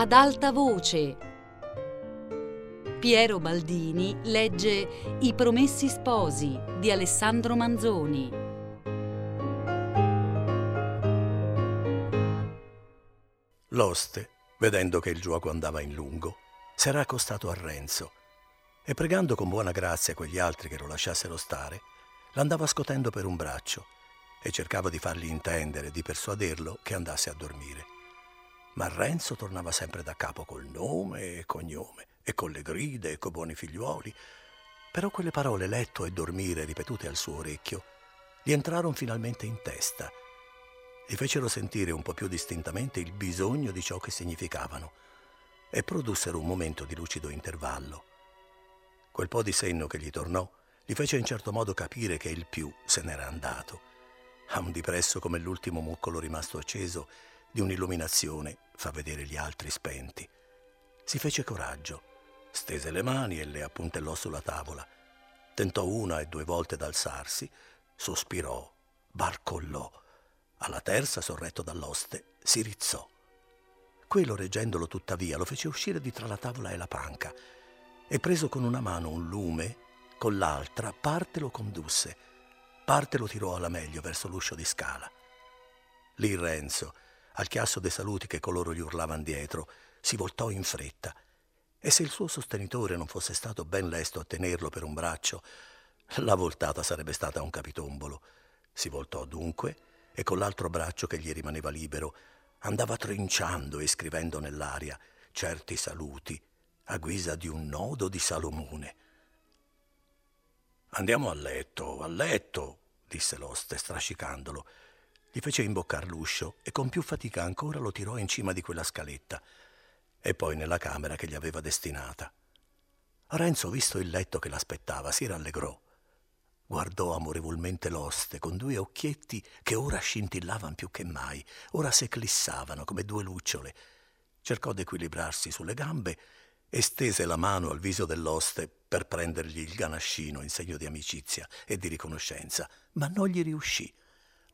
ad alta voce. Piero Baldini legge I Promessi Sposi di Alessandro Manzoni. L'oste, vedendo che il gioco andava in lungo, s'era accostato a Renzo e pregando con buona grazia quegli altri che lo lasciassero stare, l'andava scotendo per un braccio e cercava di fargli intendere, di persuaderlo che andasse a dormire ma Renzo tornava sempre da capo col nome e cognome, e con le grida e coi buoni figliuoli. Però quelle parole letto e dormire ripetute al suo orecchio gli entrarono finalmente in testa e fecero sentire un po' più distintamente il bisogno di ciò che significavano e produssero un momento di lucido intervallo. Quel po' di senno che gli tornò gli fece in certo modo capire che il più se n'era andato. A un dipresso come l'ultimo muccolo rimasto acceso di un'illuminazione fa vedere gli altri spenti. Si fece coraggio, stese le mani e le appuntellò sulla tavola. Tentò una e due volte d'alzarsi, sospirò, barcollò. Alla terza, sorretto dall'oste, si rizzò. Quello, reggendolo tuttavia, lo fece uscire di tra la tavola e la panca e preso con una mano un lume, con l'altra parte lo condusse, parte lo tirò alla meglio verso l'uscio di scala. Lì Renzo, al chiasso dei saluti che coloro gli urlavan dietro, si voltò in fretta e se il suo sostenitore non fosse stato ben lesto a tenerlo per un braccio, la voltata sarebbe stata un capitombolo. Si voltò dunque e con l'altro braccio che gli rimaneva libero andava trinciando e scrivendo nell'aria certi saluti a guisa di un nodo di Salomone. Andiamo a letto, a letto, disse l'oste, strascicandolo. Gli fece imboccar l'uscio e con più fatica ancora lo tirò in cima di quella scaletta e poi nella camera che gli aveva destinata. Renzo, visto il letto che l'aspettava, si rallegrò. Guardò amorevolmente l'oste con due occhietti che ora scintillavano più che mai, ora s'eclissavano come due lucciole. Cercò d'equilibrarsi sulle gambe e stese la mano al viso dell'oste per prendergli il ganascino in segno di amicizia e di riconoscenza, ma non gli riuscì.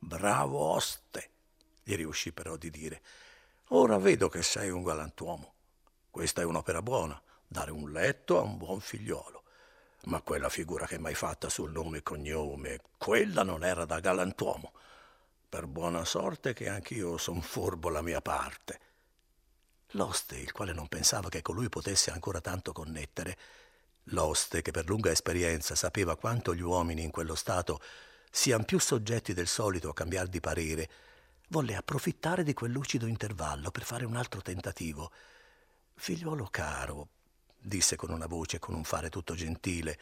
Bravo oste, gli riuscì però di dire. Ora vedo che sei un galantuomo. Questa è un'opera buona, dare un letto a un buon figliolo. Ma quella figura che m'hai fatta sul nome e cognome, quella non era da galantuomo. Per buona sorte che anch'io son furbo la mia parte. L'oste, il quale non pensava che colui potesse ancora tanto connettere, l'oste che per lunga esperienza sapeva quanto gli uomini in quello stato siano più soggetti del solito a cambiare di parere, volle approfittare di quel lucido intervallo per fare un altro tentativo. Figliuolo caro, disse con una voce e con un fare tutto gentile,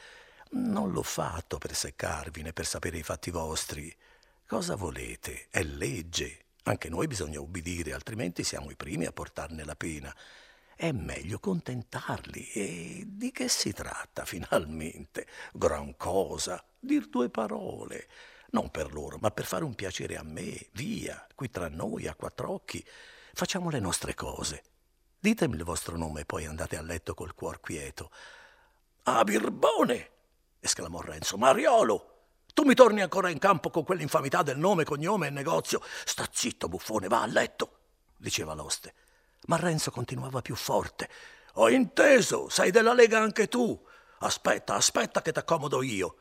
non l'ho fatto per seccarvi né per sapere i fatti vostri. Cosa volete? È legge. Anche noi bisogna ubbidire, altrimenti siamo i primi a portarne la pena. È meglio contentarli. E di che si tratta finalmente? Gran cosa dir due parole, non per loro, ma per fare un piacere a me, via, qui tra noi, a quattro occhi. Facciamo le nostre cose. Ditemi il vostro nome e poi andate a letto col cuor quieto. Ah, Birbone! esclamò Renzo. Mariolo! Tu mi torni ancora in campo con quell'infamità del nome, cognome e negozio. Sta zitto, buffone, va a letto, diceva l'oste. Ma Renzo continuava più forte. Ho inteso, sei della Lega anche tu. Aspetta, aspetta che t'accomodo io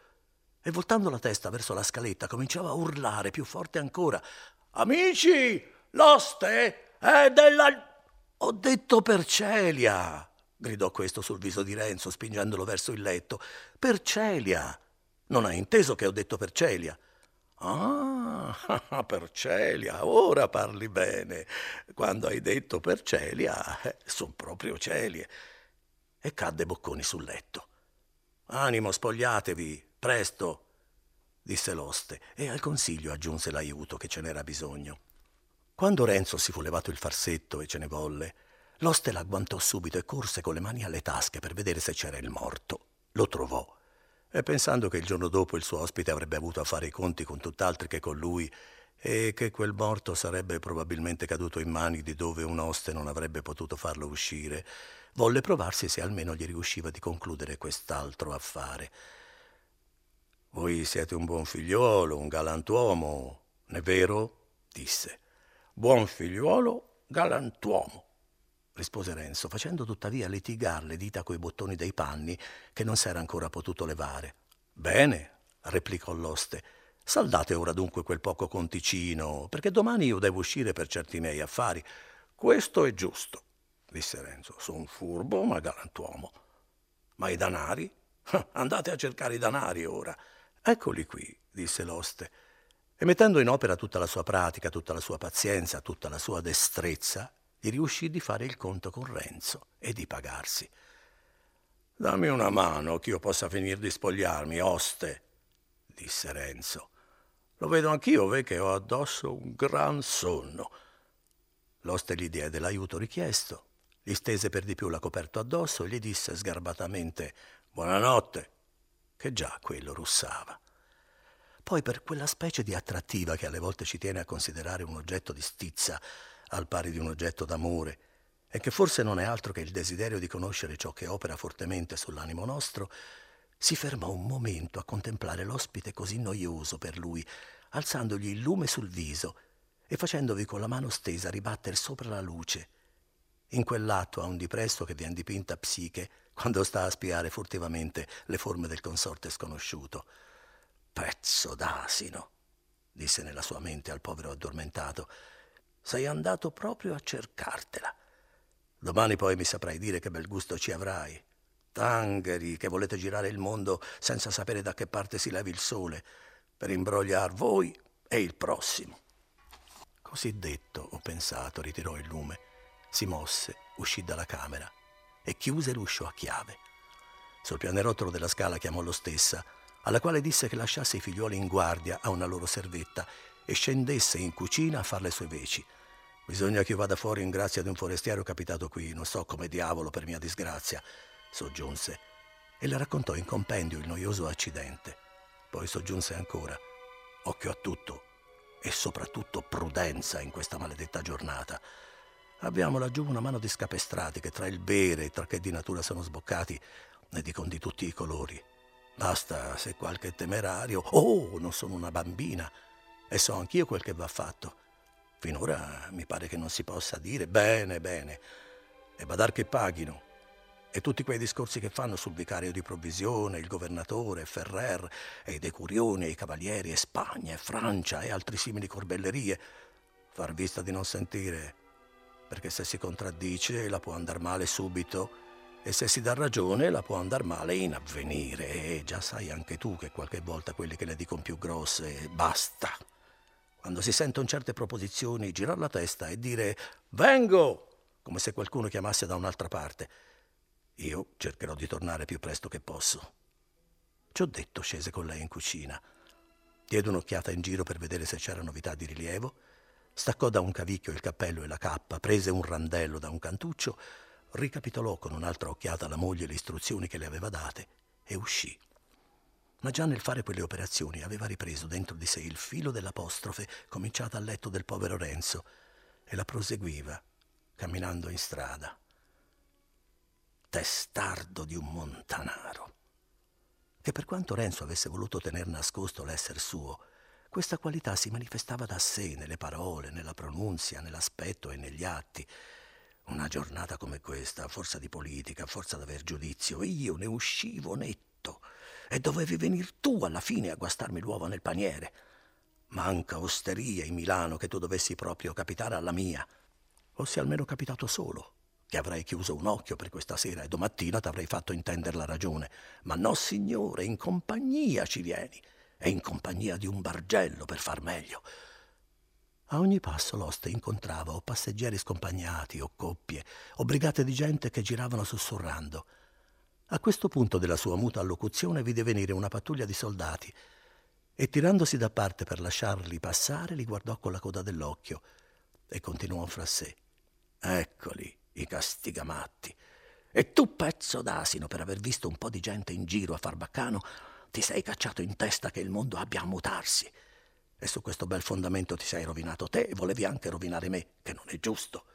e voltando la testa verso la scaletta cominciava a urlare più forte ancora. Amici, l'oste è della... Ho detto per Celia, gridò questo sul viso di Renzo, spingendolo verso il letto. Per Celia. Non hai inteso che ho detto per Celia? Ah, per Celia, ora parli bene. Quando hai detto per Celia, eh, sono proprio celie. E cadde bocconi sul letto. Animo, spogliatevi, Presto, disse l'oste, e al consiglio aggiunse l'aiuto che ce n'era bisogno. Quando Renzo si fu levato il farsetto e ce ne volle, l'oste l'agguantò subito e corse con le mani alle tasche per vedere se c'era il morto. Lo trovò e pensando che il giorno dopo il suo ospite avrebbe avuto a fare i conti con tutt'altri che con lui e che quel morto sarebbe probabilmente caduto in mani di dove un oste non avrebbe potuto farlo uscire, volle provarsi se almeno gli riusciva di concludere quest'altro affare. Voi siete un buon figliuolo, un galantuomo, non è vero? disse. Buon figliuolo, galantuomo. rispose Renzo, facendo tuttavia litigar le dita coi bottoni dei panni che non s'era ancora potuto levare. Bene, replicò l'oste. Saldate ora dunque quel poco conticino, perché domani io devo uscire per certi miei affari. Questo è giusto, disse Renzo. Sono furbo, ma galantuomo. Ma i danari? Andate a cercare i danari ora. Eccoli qui, disse l'oste. E mettendo in opera tutta la sua pratica, tutta la sua pazienza, tutta la sua destrezza, gli riuscì di fare il conto con Renzo e di pagarsi. Dammi una mano che io possa finire di spogliarmi, oste, disse Renzo. Lo vedo anch'io, ve che ho addosso un gran sonno. L'oste gli diede l'aiuto richiesto, gli stese per di più la coperto addosso e gli disse sgarbatamente Buonanotte, che già quello russava. Poi per quella specie di attrattiva che alle volte ci tiene a considerare un oggetto di stizza, al pari di un oggetto d'amore, e che forse non è altro che il desiderio di conoscere ciò che opera fortemente sull'animo nostro, si fermò un momento a contemplare l'ospite così noioso per lui, alzandogli il lume sul viso e facendovi con la mano stesa ribatter sopra la luce. In quell'atto a un dipresto che vien dipinta psiche quando sta a spiare furtivamente le forme del consorte sconosciuto. Pezzo d'asino, disse nella sua mente al povero addormentato, sei andato proprio a cercartela. Domani poi mi saprai dire che bel gusto ci avrai. Tangheri, che volete girare il mondo senza sapere da che parte si levi il sole, per imbrogliar voi e il prossimo. Così detto, ho pensato, ritirò il lume, si mosse, uscì dalla camera e chiuse l'uscio a chiave. Sul pianerottolo della scala chiamò lo stessa, alla quale disse che lasciasse i figliuoli in guardia a una loro servetta e scendesse in cucina a far le sue veci. Bisogna che io vada fuori in grazia di un forestiero capitato qui, non so come diavolo per mia disgrazia, soggiunse, e le raccontò in compendio il noioso accidente. Poi soggiunse ancora, occhio a tutto e soprattutto prudenza in questa maledetta giornata. Abbiamo laggiù una mano di scapestrati che tra il bere e tra che di natura sono sboccati ne dicono di tutti i colori. Basta se qualche temerario, oh, non sono una bambina, e so anch'io quel che va fatto. Finora mi pare che non si possa dire bene, bene, e badar che paghino. E tutti quei discorsi che fanno sul vicario di provvisione, il governatore, Ferrer, e i decurioni, e i cavalieri, e Spagna, e Francia, e altri simili corbellerie, far vista di non sentire, perché se si contraddice la può andar male subito e se si dà ragione la può andar male in avvenire. E già sai anche tu che qualche volta quelli che le dicono più grosse, basta. Quando si sentono certe proposizioni, girar la testa e dire vengo, come se qualcuno chiamasse da un'altra parte. Io cercherò di tornare più presto che posso. Ci ho detto, scese con lei in cucina. Diede un'occhiata in giro per vedere se c'era novità di rilievo, staccò da un cavicchio il cappello e la cappa, prese un randello da un cantuccio, ricapitolò con un'altra occhiata alla moglie le istruzioni che le aveva date e uscì. Ma già nel fare quelle operazioni aveva ripreso dentro di sé il filo dell'apostrofe cominciata al letto del povero Renzo e la proseguiva, camminando in strada testardo di un montanaro. Che per quanto Renzo avesse voluto tener nascosto l'esser suo, questa qualità si manifestava da sé nelle parole, nella pronunzia, nell'aspetto e negli atti. Una giornata come questa, forza di politica, forza d'aver giudizio, io ne uscivo netto e dovevi venir tu alla fine a guastarmi l'uovo nel paniere. Manca osteria in Milano che tu dovessi proprio capitare alla mia. Sia almeno capitato solo, che avrei chiuso un occhio per questa sera e domattina t'avrei fatto intendere la ragione. Ma no, signore, in compagnia ci vieni, e in compagnia di un bargello per far meglio. A ogni passo l'oste incontrava o passeggeri scompagnati o coppie o brigate di gente che giravano sussurrando. A questo punto della sua muta allocuzione vide venire una pattuglia di soldati e tirandosi da parte per lasciarli passare li guardò con la coda dell'occhio e continuò fra sé. Eccoli, i castigamatti. E tu, pezzo d'asino, per aver visto un po' di gente in giro a far baccano, ti sei cacciato in testa che il mondo abbia a mutarsi. E su questo bel fondamento ti sei rovinato te e volevi anche rovinare me, che non è giusto.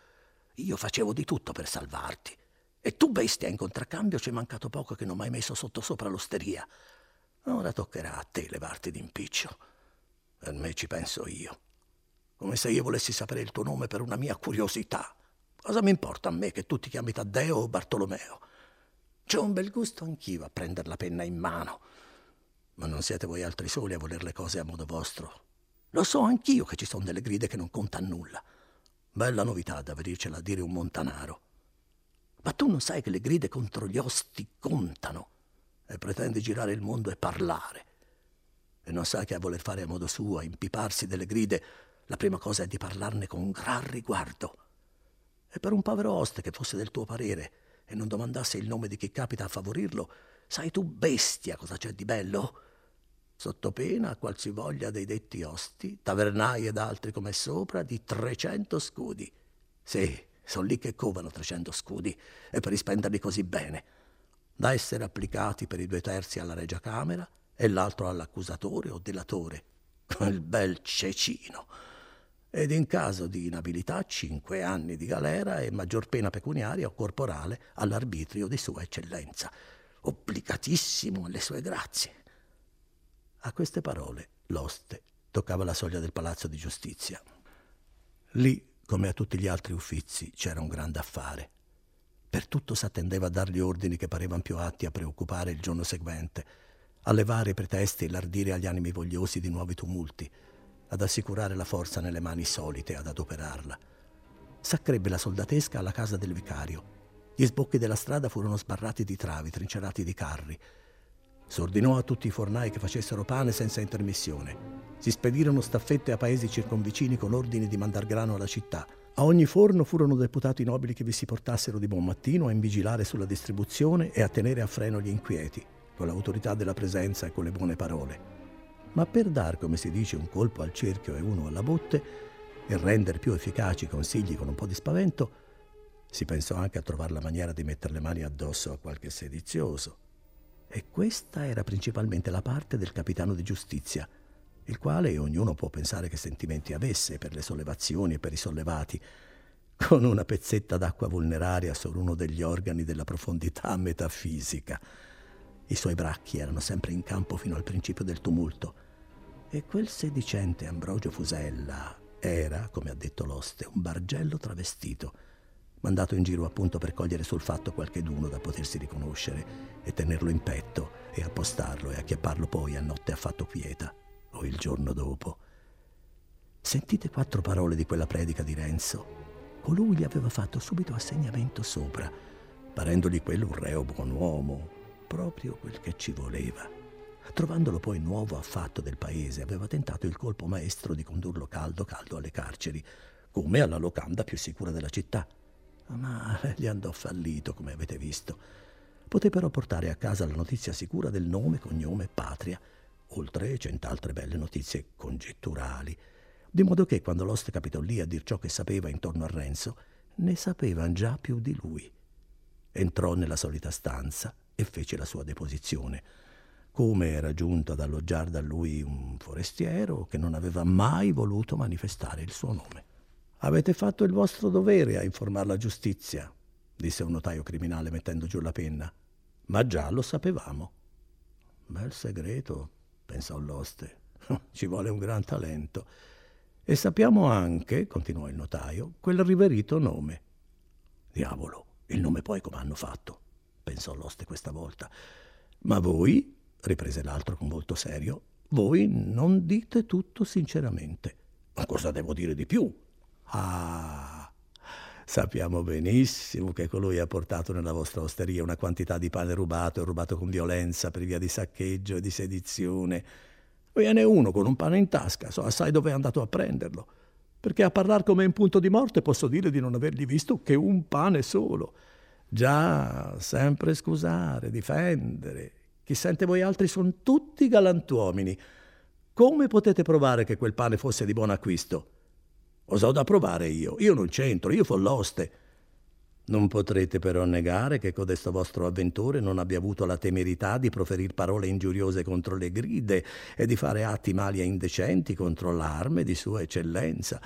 Io facevo di tutto per salvarti. E tu, bestia, in contraccambio ci è mancato poco che non mi hai messo sotto sopra l'osteria. Ora toccherà a te levarti d'impiccio. Per me ci penso io. Come se io volessi sapere il tuo nome per una mia curiosità. Cosa mi importa a me che tu ti chiami Taddeo o Bartolomeo? C'ho un bel gusto anch'io a prendere la penna in mano. Ma non siete voi altri soli a voler le cose a modo vostro. Lo so anch'io che ci sono delle gride che non conta nulla. Bella novità da venircela a dire un montanaro. Ma tu non sai che le gride contro gli osti contano e pretendi girare il mondo e parlare. E non sai che a voler fare a modo suo, a impiparsi delle gride, la prima cosa è di parlarne con gran riguardo. E per un povero oste che fosse del tuo parere e non domandasse il nome di chi capita a favorirlo, sai tu bestia cosa c'è di bello? Sotto pena a qualsivoglia dei detti osti, tavernai ed altri come sopra, di trecento scudi. Sì, sono lì che covano trecento scudi, e per rispenderli così bene, da essere applicati per i due terzi alla Regia Camera e l'altro all'accusatore o delatore, quel bel cecino. Ed in caso di inabilità cinque anni di galera e maggior pena pecuniaria o corporale all'arbitrio di Sua Eccellenza, obblicatissimo alle sue grazie. A queste parole l'oste toccava la soglia del palazzo di giustizia. Lì, come a tutti gli altri uffizi, c'era un grande affare. Per tutto s'attendeva a dargli ordini che parevano più atti a preoccupare il giorno seguente, a levare i pretesti e l'ardire agli animi vogliosi di nuovi tumulti, ad assicurare la forza nelle mani solite, ad adoperarla. S'accrebbe la soldatesca alla casa del vicario. Gli sbocchi della strada furono sbarrati di travi, trincerati di carri, S'ordinò a tutti i fornai che facessero pane senza intermissione. Si spedirono staffette a paesi circonvicini con ordini di mandar grano alla città. A ogni forno furono deputati nobili che vi si portassero di buon mattino a invigilare sulla distribuzione e a tenere a freno gli inquieti, con l'autorità della presenza e con le buone parole. Ma per dar, come si dice, un colpo al cerchio e uno alla botte, e rendere più efficaci i consigli con un po' di spavento, si pensò anche a trovare la maniera di mettere le mani addosso a qualche sedizioso, e questa era principalmente la parte del capitano di giustizia, il quale ognuno può pensare che sentimenti avesse per le sollevazioni e per i sollevati, con una pezzetta d'acqua vulneraria su uno degli organi della profondità metafisica. I suoi bracchi erano sempre in campo fino al principio del tumulto, e quel sedicente Ambrogio Fusella era, come ha detto l'oste, un bargello travestito mandato in giro appunto per cogliere sul fatto qualcheduno da potersi riconoscere e tenerlo in petto e appostarlo e acchiapparlo poi a notte affatto quieta o il giorno dopo. Sentite quattro parole di quella predica di Renzo. Colui gli aveva fatto subito assegnamento sopra, parendogli quello un reo buon uomo, proprio quel che ci voleva. Trovandolo poi nuovo affatto del paese, aveva tentato il colpo maestro di condurlo caldo caldo alle carceri, come alla locanda più sicura della città ma gli andò fallito, come avete visto. Poté però portare a casa la notizia sicura del nome, cognome patria, oltre cent'altre belle notizie congetturali, di modo che quando l'oste capitò lì a dir ciò che sapeva intorno a Renzo, ne sapevan già più di lui. Entrò nella solita stanza e fece la sua deposizione, come era giunto ad alloggiare da lui un forestiero che non aveva mai voluto manifestare il suo nome. Avete fatto il vostro dovere a informare la giustizia, disse un notaio criminale mettendo giù la penna. Ma già lo sapevamo. Bel segreto, pensò l'oste. Ci vuole un gran talento. E sappiamo anche, continuò il notaio, quel riverito nome. Diavolo, il nome poi come hanno fatto? pensò l'oste questa volta. Ma voi, riprese l'altro con volto serio, voi non dite tutto sinceramente. Ma cosa devo dire di più? Ah, sappiamo benissimo che colui ha portato nella vostra osteria una quantità di pane rubato e rubato con violenza per via di saccheggio e di sedizione. Viene uno con un pane in tasca, so assai dove è andato a prenderlo. Perché a parlar come in punto di morte posso dire di non avergli visto che un pane solo. Già, sempre scusare, difendere. Chi sente voi altri sono tutti galantuomini. Come potete provare che quel pane fosse di buon acquisto? Osò da provare io. Io non c'entro, io fo l'oste. Non potrete però negare che codesto vostro avventore non abbia avuto la temerità di proferir parole ingiuriose contro le gride e di fare atti mali e indecenti contro l'arme di sua eccellenza.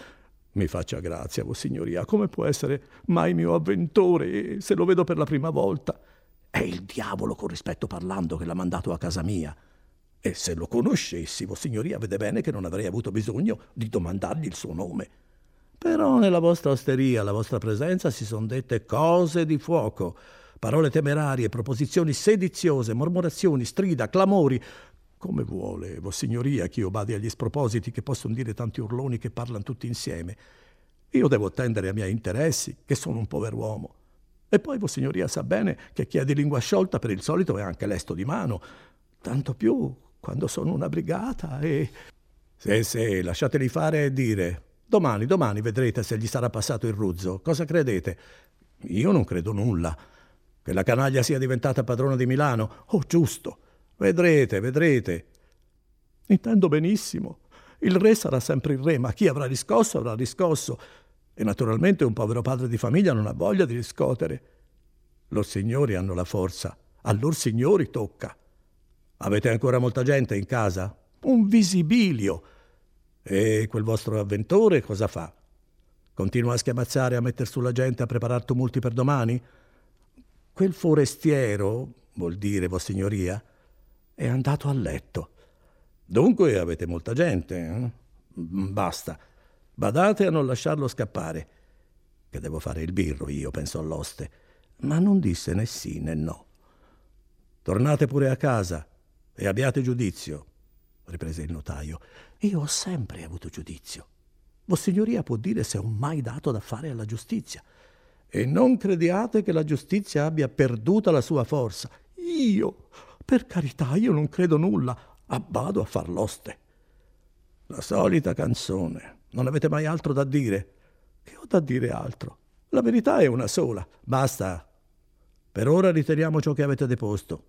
Mi faccia grazia, vossignoria, come può essere mai mio avventore se lo vedo per la prima volta? È il diavolo, con rispetto parlando, che l'ha mandato a casa mia. E se lo conoscessi, vossignoria vede bene che non avrei avuto bisogno di domandargli il suo nome Però nella vostra osteria, alla vostra presenza, si sono dette cose di fuoco, parole temerarie, proposizioni sediziose, mormorazioni, strida, clamori, come vuole, Vossignoria, che io badi agli spropositi che possono dire tanti urloni che parlano tutti insieme. Io devo attendere ai miei interessi, che sono un pover'uomo. E poi Vossignoria sa bene che chi ha di lingua sciolta per il solito è anche lesto di mano, tanto più quando sono una brigata e... Sì, sì, lasciateli fare e dire. Domani, domani vedrete se gli sarà passato il ruzzo. Cosa credete? Io non credo nulla. Che la canaglia sia diventata padrona di Milano? Oh, giusto. Vedrete, vedrete. Intendo benissimo. Il re sarà sempre il re, ma chi avrà riscosso avrà riscosso. E naturalmente un povero padre di famiglia non ha voglia di riscotere. Lor signori hanno la forza, a lor signori tocca. Avete ancora molta gente in casa? Un visibilio. E quel vostro avventore cosa fa? Continua a schiamazzare, a metter sulla gente, a preparare tumulti per domani? Quel forestiero, vuol dire, Vossignoria, è andato a letto. Dunque avete molta gente. Eh? Basta. Badate a non lasciarlo scappare. Che devo fare il birro io, pensò all'oste. Ma non disse né sì né no. Tornate pure a casa e abbiate giudizio, riprese il notaio. Io ho sempre avuto giudizio. Vossignoria può dire se ho mai dato da fare alla giustizia. E non crediate che la giustizia abbia perduta la sua forza. Io, per carità, io non credo nulla. Abbado a far l'oste. La solita canzone. Non avete mai altro da dire? Che ho da dire altro? La verità è una sola. Basta. Per ora riteniamo ciò che avete deposto.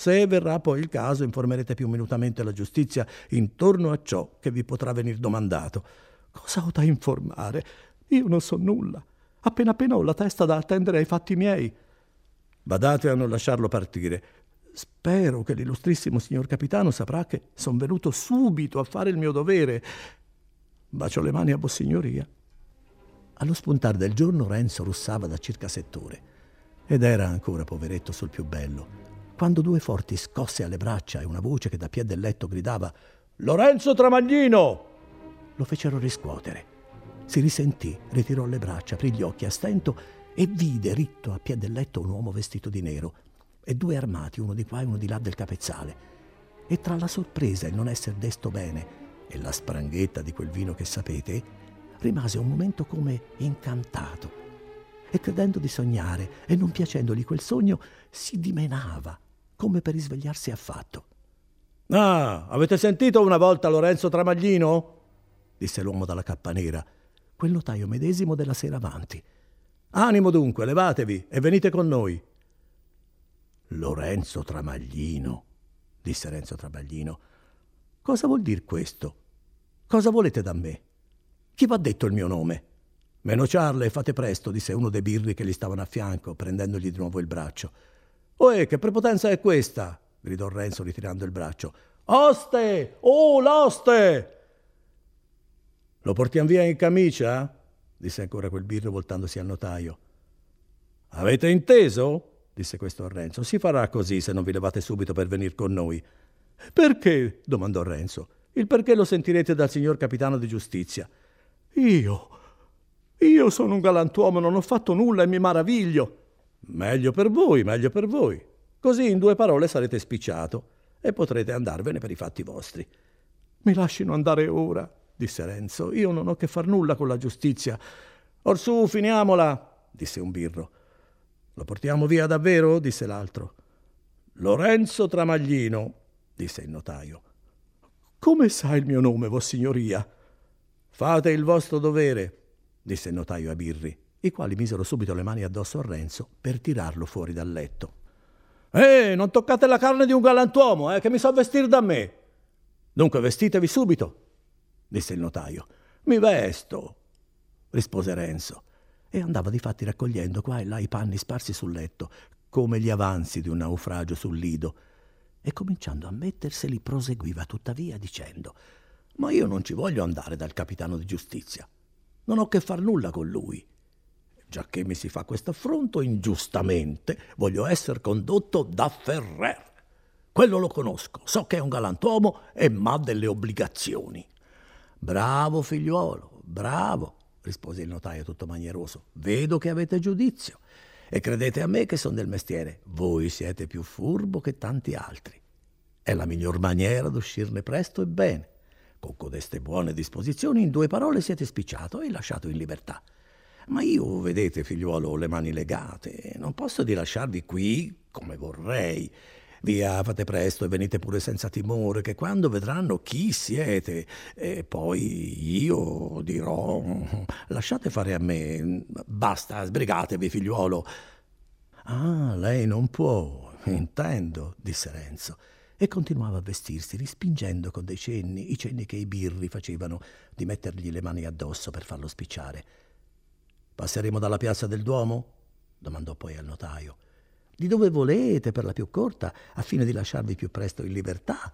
Se verrà poi il caso, informerete più minutamente la giustizia intorno a ciò che vi potrà venir domandato. Cosa ho da informare? Io non so nulla. Appena appena ho la testa da attendere ai fatti miei. Badate a non lasciarlo partire. Spero che l'illustrissimo signor capitano saprà che son venuto subito a fare il mio dovere Bacio le mani a Vossignoria. Allo spuntar del giorno Renzo russava da circa sett'ore ed era ancora poveretto sul più bello, quando due forti scosse alle braccia e una voce che da piede del letto gridava Lorenzo Tramaglino! lo fecero riscuotere. Si risentì, ritirò le braccia, aprì gli occhi a stento e vide ritto a piede del letto un uomo vestito di nero e due armati, uno di qua e uno di là del capezzale. E tra la sorpresa e il non esser desto bene e la spranghetta di quel vino che sapete, rimase un momento come incantato. E credendo di sognare e non piacendogli quel sogno, si dimenava, come per risvegliarsi affatto. Ah, avete sentito una volta Lorenzo Tramaglino? disse l'uomo dalla cappa nera, quel notaio medesimo della sera avanti. Animo dunque, levatevi e venite con noi. Lorenzo Tramaglino, disse Renzo Tramaglino. Cosa vuol dir questo? Cosa volete da me? Chi v'ha detto il mio nome? Meno ciarle, fate presto, disse uno dei birri che gli stavano a fianco, prendendogli di nuovo il braccio. Oe, che prepotenza è questa? gridò Renzo ritirando il braccio. Oste! Oh, l'oste! Lo portiamo via in camicia? disse ancora quel birro voltandosi al notaio. Avete inteso? disse questo a Renzo. Si farà così se non vi levate subito per venire con noi. Perché? domandò Renzo. Il perché lo sentirete dal signor capitano di giustizia. Io. Io sono un galantuomo, non ho fatto nulla e mi maraviglio. Meglio per voi, meglio per voi. Così in due parole sarete spicciato e potrete andarvene per i fatti vostri. Mi lasciano andare ora, disse Renzo. Io non ho che far nulla con la giustizia. Orsù, finiamola, disse un birro. Lo portiamo via davvero? disse l'altro. Lorenzo Tramaglino, disse il notaio. Come sa il mio nome, vossignoria? Fate il vostro dovere, disse il notaio a Birri, i quali misero subito le mani addosso a Renzo per tirarlo fuori dal letto. Eh, non toccate la carne di un galantuomo, eh, che mi so vestir da me. Dunque vestitevi subito, disse il notaio. Mi vesto, rispose Renzo, e andava di fatti raccogliendo qua e là i panni sparsi sul letto, come gli avanzi di un naufragio sul lido, e cominciando a metterseli proseguiva tuttavia dicendo Ma io non ci voglio andare dal capitano di giustizia. Non ho che far nulla con lui. Già che mi si fa questo affronto ingiustamente, voglio essere condotto da Ferrer. Quello lo conosco, so che è un galantuomo e m'ha delle obbligazioni. Bravo figliuolo, bravo, rispose il notaio tutto manieroso. Vedo che avete giudizio e credete a me che sono del mestiere. Voi siete più furbo che tanti altri. È la miglior maniera d'uscirne presto e bene. Con codeste buone disposizioni, in due parole siete spicciato e lasciato in libertà. Ma io, vedete, figliuolo, ho le mani legate. Non posso di lasciarvi qui come vorrei. Via, fate presto e venite pure senza timore, che quando vedranno chi siete, e poi io dirò: lasciate fare a me, basta, sbrigatevi, figliuolo. Ah, lei non può, intendo, disse Renzo, e continuava a vestirsi, rispingendo con dei cenni, i cenni che i birri facevano di mettergli le mani addosso per farlo spicciare. Passeremo dalla piazza del Duomo? domandò poi al notaio di dove volete per la più corta, a fine di lasciarvi più presto in libertà,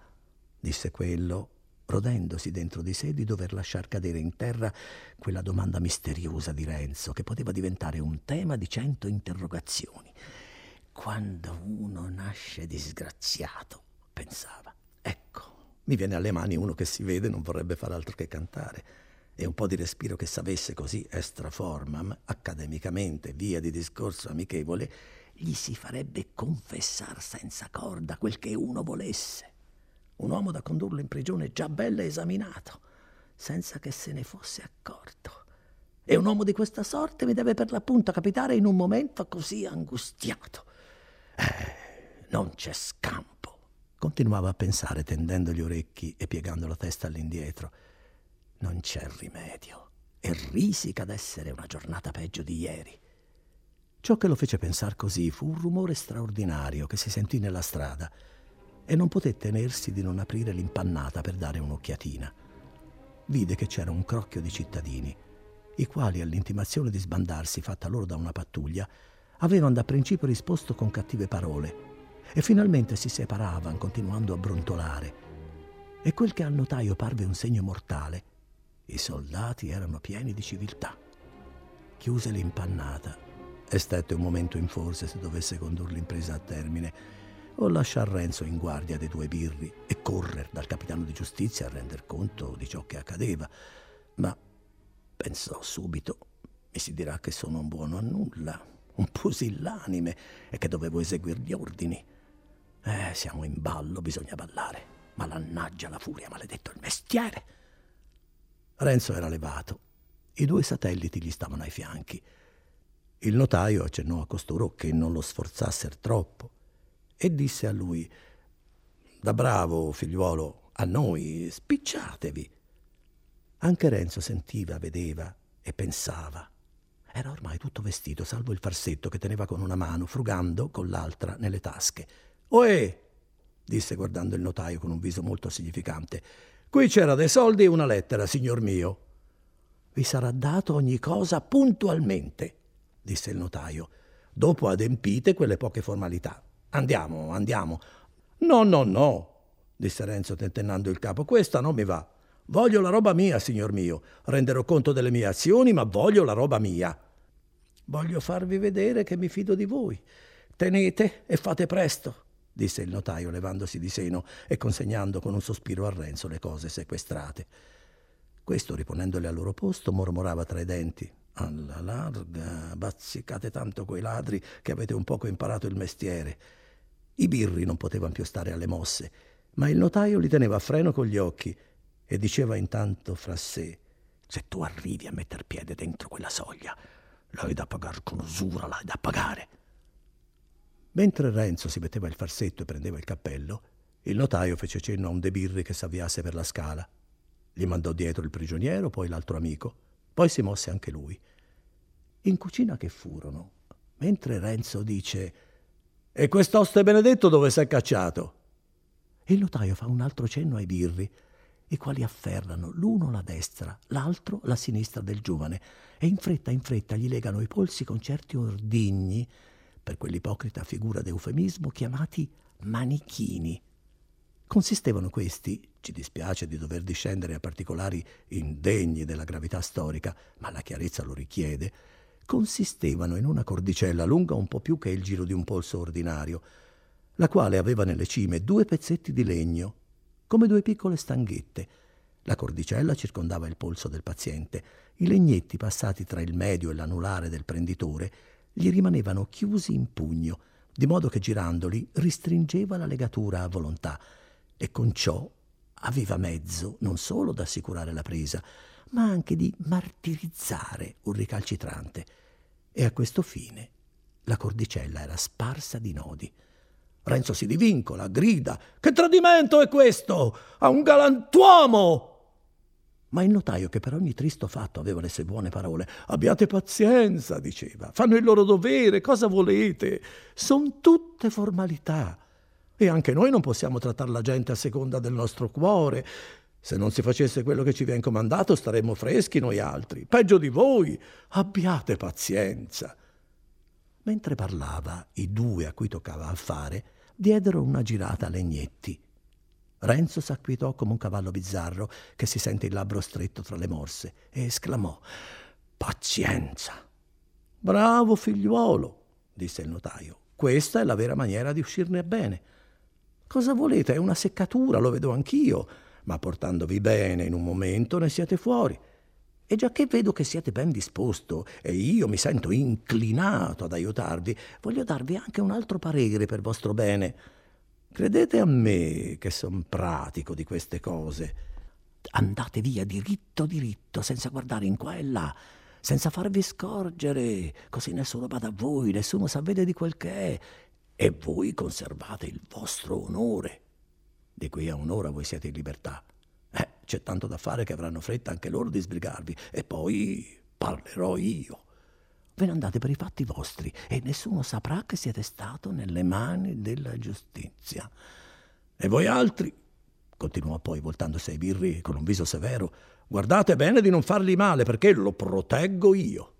disse quello, rodendosi dentro di sé di dover lasciar cadere in terra quella domanda misteriosa di Renzo, che poteva diventare un tema di cento interrogazioni. Quando uno nasce disgraziato, pensava, ecco, mi viene alle mani uno che si vede non vorrebbe far altro che cantare e un po' di respiro che s'avesse così extra formam, accademicamente, via di discorso amichevole, gli si farebbe confessar senza corda quel che uno volesse. Un uomo da condurlo in prigione già bello esaminato, senza che se ne fosse accorto. E un uomo di questa sorte mi deve per l'appunto capitare in un momento così angustiato. Eh, non c'è scampo, continuava a pensare tendendo gli orecchi e piegando la testa all'indietro. Non c'è rimedio e risica d'essere una giornata peggio di ieri. Ciò che lo fece pensar così fu un rumore straordinario che si sentì nella strada e non poté tenersi di non aprire l'impannata per dare un'occhiatina. Vide che c'era un crocchio di cittadini, i quali all'intimazione di sbandarsi fatta loro da una pattuglia avevano da principio risposto con cattive parole e finalmente si separavano continuando a brontolare. E quel che al notaio parve un segno mortale, i soldati erano pieni di civiltà. Chiuse l'impannata e stette un momento in forse se dovesse condurre l'impresa a termine o lasciar Renzo in guardia dei due birri e correre dal capitano di giustizia a render conto di ciò che accadeva. Ma pensò subito, mi si dirà che sono un buono a nulla, un pusillanime e che dovevo eseguire gli ordini. Eh, siamo in ballo, bisogna ballare. Malannaggia la furia, maledetto il mestiere. Renzo era levato. I due satelliti gli stavano ai fianchi. Il notaio accennò a costoro che non lo sforzassero troppo e disse a lui Da bravo, figliuolo, a noi spicciatevi. Anche Renzo sentiva, vedeva e pensava. Era ormai tutto vestito, salvo il farsetto che teneva con una mano, frugando con l'altra nelle tasche. Oè! disse guardando il notaio con un viso molto significante. Qui c'era dei soldi e una lettera, signor mio. Vi sarà dato ogni cosa puntualmente disse il notaio. Dopo adempite quelle poche formalità. Andiamo, andiamo. No, no, no, disse Renzo tentennando il capo. Questa non mi va. Voglio la roba mia, signor mio. Renderò conto delle mie azioni, ma voglio la roba mia. Voglio farvi vedere che mi fido di voi. Tenete e fate presto, disse il notaio levandosi di seno e consegnando con un sospiro a Renzo le cose sequestrate. Questo, riponendole al loro posto, mormorava tra i denti alla larga, bazzicate tanto quei ladri che avete un poco imparato il mestiere. I birri non potevano più stare alle mosse, ma il notaio li teneva a freno con gli occhi e diceva intanto fra sé: Se tu arrivi a metter piede dentro quella soglia, l'hai da pagare con usura, l'hai da pagare. Mentre Renzo si metteva il farsetto e prendeva il cappello, il notaio fece cenno a un dei birri che s'avviasse per la scala. Gli mandò dietro il prigioniero, poi l'altro amico poi si mosse anche lui. In cucina che furono, mentre Renzo dice E quest'oste benedetto dove s'è cacciato? Il notaio fa un altro cenno ai birri, i quali afferrano l'uno la destra, l'altro la sinistra del giovane, e in fretta in fretta gli legano i polsi con certi ordigni, per quell'ipocrita figura d'eufemismo chiamati manichini. Consistevano questi, ci dispiace di dover discendere a particolari indegni della gravità storica, ma la chiarezza lo richiede, consistevano in una cordicella lunga un po' più che il giro di un polso ordinario, la quale aveva nelle cime due pezzetti di legno, come due piccole stanghette, La cordicella circondava il polso del paziente. I legnetti passati tra il medio e l'anulare del prenditore gli rimanevano chiusi in pugno, di modo che girandoli ristringeva la legatura a volontà e con ciò aveva mezzo non solo da assicurare la presa, ma anche di martirizzare un ricalcitrante. E a questo fine la cordicella era sparsa di nodi. Renzo si divincola, grida: Che tradimento è questo? A un galantuomo! Ma il notaio, che per ogni tristo fatto aveva le sue buone parole, abbiate pazienza, diceva, fanno il loro dovere, cosa volete? Sono tutte formalità. E anche noi non possiamo trattare la gente a seconda del nostro cuore. Se non si facesse quello che ci viene comandato, staremmo freschi noi altri. Peggio di voi. Abbiate pazienza. Mentre parlava, i due a cui toccava affare diedero una girata a legnetti Renzo s'acquietò come un cavallo bizzarro che si sente il labbro stretto tra le morse e esclamò Pazienza. Bravo figliuolo, disse il notaio. Questa è la vera maniera di uscirne bene. Cosa volete? È una seccatura, lo vedo anch'io, ma portandovi bene in un momento ne siete fuori. E già che vedo che siete ben disposto e io mi sento inclinato ad aiutarvi, voglio darvi anche un altro parere per vostro bene. Credete a me che son pratico di queste cose. Andate via diritto diritto, senza guardare in qua e là, senza farvi scorgere, così nessuno bada a voi, nessuno s'avvede di quel che è, e voi conservate il vostro onore. Di qui a un'ora voi siete in libertà. Eh, c'è tanto da fare che avranno fretta anche loro di sbrigarvi, e poi parlerò io. Ve ne andate per i fatti vostri e nessuno saprà che siete stato nelle mani della giustizia. E voi altri, continuò poi voltandosi ai birri con un viso severo, guardate bene di non fargli male perché lo proteggo io.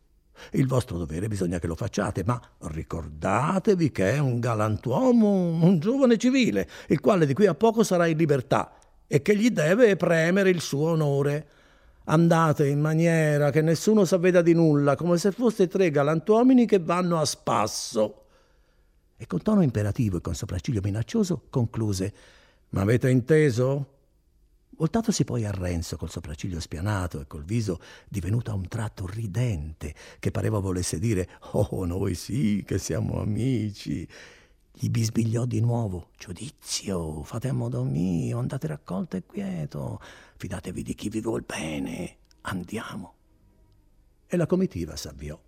Il vostro dovere bisogna che lo facciate, ma ricordatevi che è un galantuomo, un giovane civile, il quale di qui a poco sarà in libertà e che gli deve premere il suo onore. Andate in maniera che nessuno s'avveda di nulla, come se foste tre galantuomini che vanno a spasso. E con tono imperativo e con sopracciglio minaccioso concluse: Ma avete inteso? Voltatosi poi a Renzo col sopracciglio spianato e col viso divenuto a un tratto ridente, che pareva volesse dire: Oh, noi sì che siamo amici. Gli bisbigliò di nuovo: Giudizio, fate a modo mio, andate raccolto e quieto, fidatevi di chi vi vuol bene, andiamo. E la comitiva s'avviò.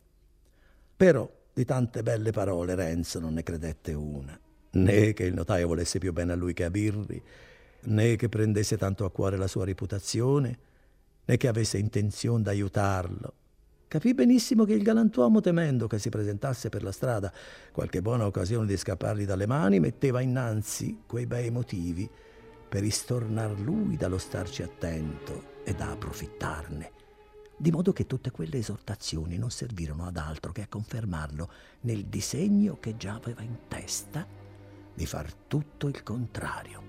Però di tante belle parole Renzo non ne credette una, né che il notaio volesse più bene a lui che a Birri, né che prendesse tanto a cuore la sua reputazione, né che avesse intenzione d'aiutarlo Capì benissimo che il galantuomo, temendo che si presentasse per la strada qualche buona occasione di scappargli dalle mani, metteva innanzi quei bei motivi per istornar lui dallo starci attento e da approfittarne, di modo che tutte quelle esortazioni non servirono ad altro che a confermarlo nel disegno che già aveva in testa di far tutto il contrario.